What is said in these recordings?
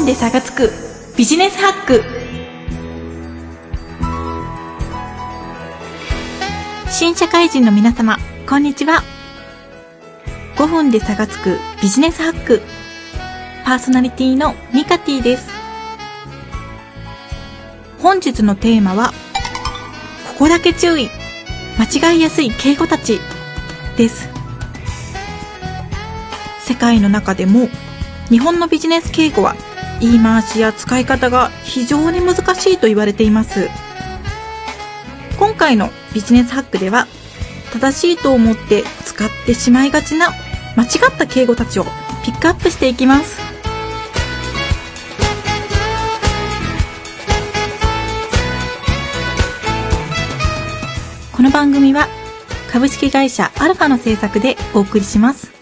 分で差がつく。ビジネスハック。新社会人の皆様こんにちは。5分で差がつく。ビジネスハック。パーソナリティのミカティです。本日のテーマはここだけ注意。間違いやすい敬語たち。です。世界の中でも日本のビジネス敬語は言い回しや使い方が非常に難しいと言われています。今回のビジネスハックでは正しいと思って使ってしまいがちな間違った敬語たちをピックアップしていきます。この番組は株式会社アルファの制作でお送りします。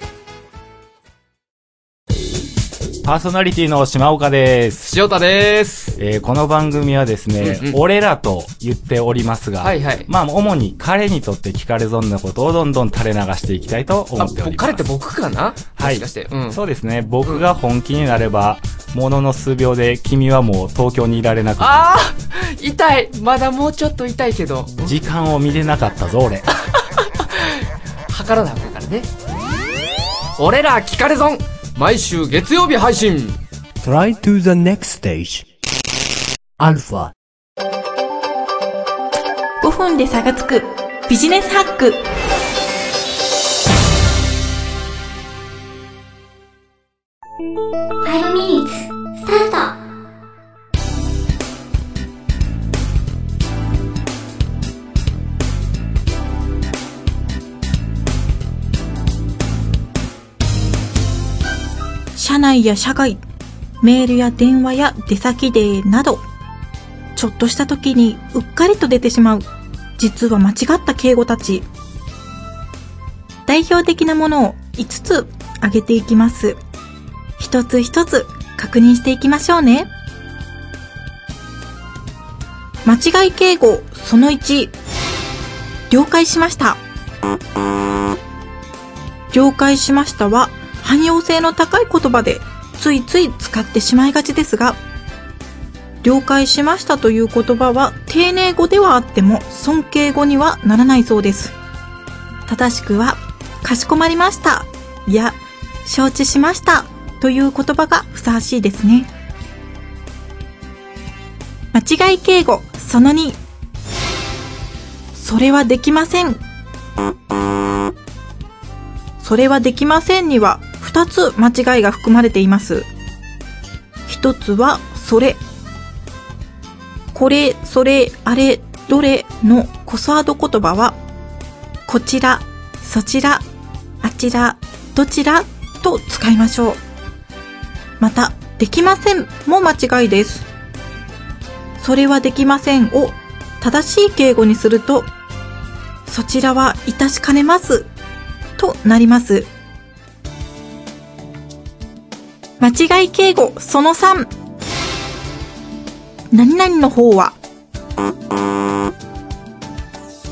パーソナリティの島岡です。塩田です。えーこの番組はですね、うんうん俺らと言っておりますが、はいはいまあ、主に彼にとって聞かれ損なことをどんどん垂れ流していきたいと思あ、っております。彼って僕かな？はいもしかして。うん。そうですね。僕が本気になれば、ものの数秒で君はもう東京にいられなくあー痛いまだもうちょっと痛いけど、時間を見れなかったぞ、俺。測らなあかんからね。俺ら聞かれ損毎週月曜日配信 Try to the next stage. Alpha. 5分で差がつくビジネスハック5 minutes start 社内や社外、メールや電話や出先でなど、ちょっとした時にうっかりと出てしまう、実は間違った敬語たち。代表的なものを5つ挙げていきます。一つ一つ確認していきましょうね。間違い敬語その1、了解しました。了解しましたは汎用性の高い言葉でついつい使ってしまいがちですが、了解しましたという言葉は丁寧語ではあっても尊敬語にはならないそうです。正しくは、かしこまりましたいや承知しましたという言葉がふさわしいですね。間違い敬語その2。それはできません。それはできませんには2つ間違いが含まれています。1つはそれ。これ、それ、あれ、どれのコスワード言葉は、こちら、そちら、あちら、どちらと使いましょう。また、できませんも間違いです。それはできませんを正しい敬語にすると、そちらはいたしかねますとなります。間違い敬語その3。何々の方は、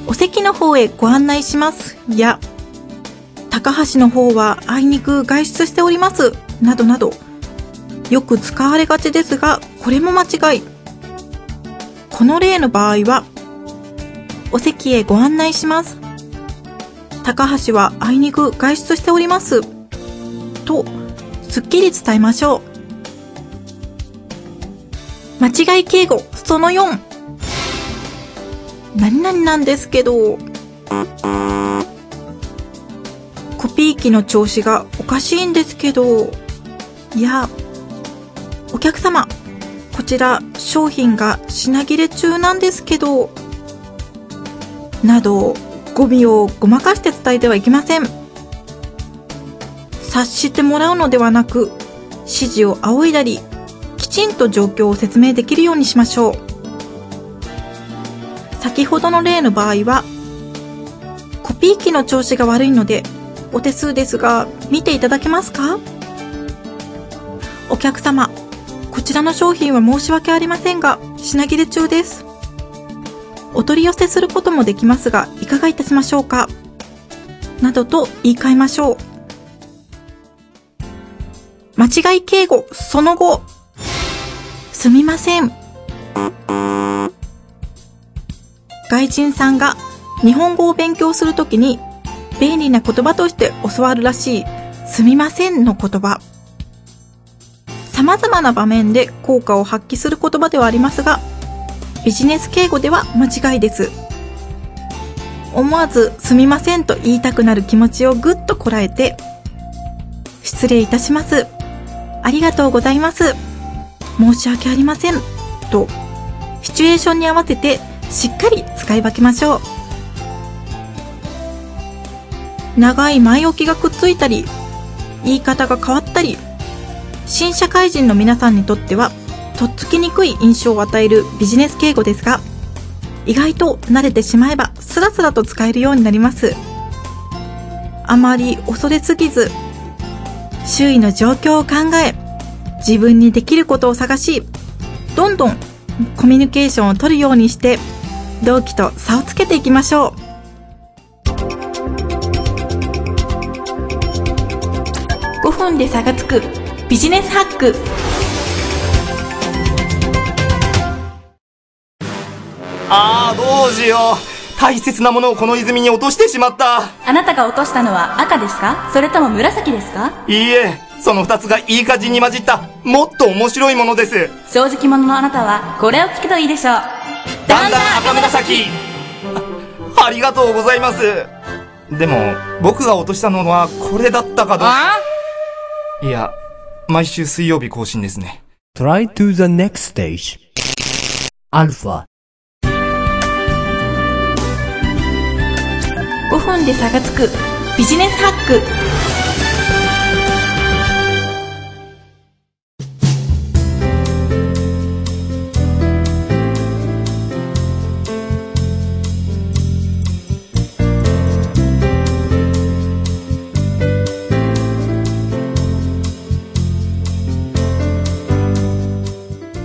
お席の方へご案内しますや、高橋の方はあいにく外出しておりますなどなど、よく使われがちですが、これも間違い。この例の場合は、お席へご案内します。高橋はあいにく外出しております。と、すっきり伝えましょう。間違い敬語その4。何々なんですけど、コピー機の調子がおかしいんですけど、いや、お客様、こちら商品が品切れ中なんですけど、など、語尾をごまかして伝えてはいけません。察してもらうのではなく、指示を仰いだり、きちんと状況を説明できるようにしましょう。先ほどの例の場合は、コピー機の調子が悪いので、お手数ですが、見ていただけますか？お客様、こちらの商品は申し訳ありませんが、品切れ中です。お取り寄せすることもできますが、いかがいたしましょうか？などと言い換えましょう。間違い敬語、その後。すみません。外人さんが日本語を勉強するときに便利な言葉として教わるらしいすみませんの言葉。様々な場面で効果を発揮する言葉ではありますが、ビジネス敬語では間違いです。思わずすみませんと言いたくなる気持ちをぐっとこらえて、失礼いたします。ありがとうございます。申し訳ありません。と、シチュエーションに合わせてしっかり使い分けましょう。長い前置きがくっついたり、言い方が変わったり、新社会人の皆さんにとっては、とっつきにくい印象を与えるビジネス敬語ですが、意外と慣れてしまえばスラスラと使えるようになります。あまり恐れすぎず、周囲の状況を考え、自分にできることを探し、どんどんコミュニケーションを取るようにして、同期と差をつけていきましょう。5分で差がつくビジネスハック。ああ、どうしよう。大切なものをこの泉に落としてしまった。あなたが落としたのは赤ですか？それとも紫ですか？いいえ、その二つがいい感じに混じった、もっと面白いものです。正直者のあなたはこれを聞くといいでしょうだんだん赤紫あありがとうございます。でも、僕が落としたのはこれだったかどうか。いや、毎週水曜日更新ですね。Try to the next stage. Alpha. 5分で差がつくビジネスハック。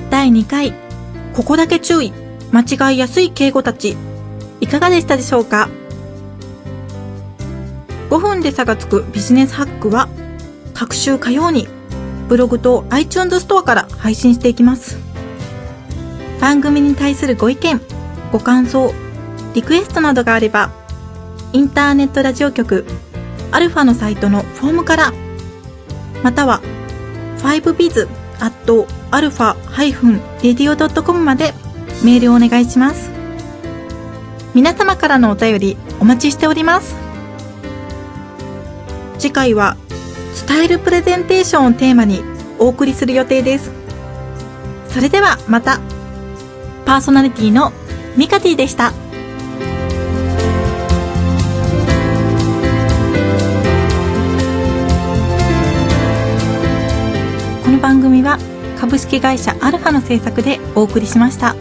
第2回、ここだけ注意、間違いやすい敬語たち、いかがでしたでしょうか？5分で差がつくビジネスハックは各週火曜にブログと iTunes ストアから配信していきます。番組に対するご意見、ご感想、リクエストなどがあれば、インターネットラジオ局アルファのサイトのフォームから、または 5biz at alpha-radio.com までメールをお願いします。皆様からのお便りお待ちしております。次回は伝えるプレゼンテーションをテーマにお送りする予定です。それではまた。パーソナリティのミカティでした。この番組は株式会社アルファの制作でお送りしました。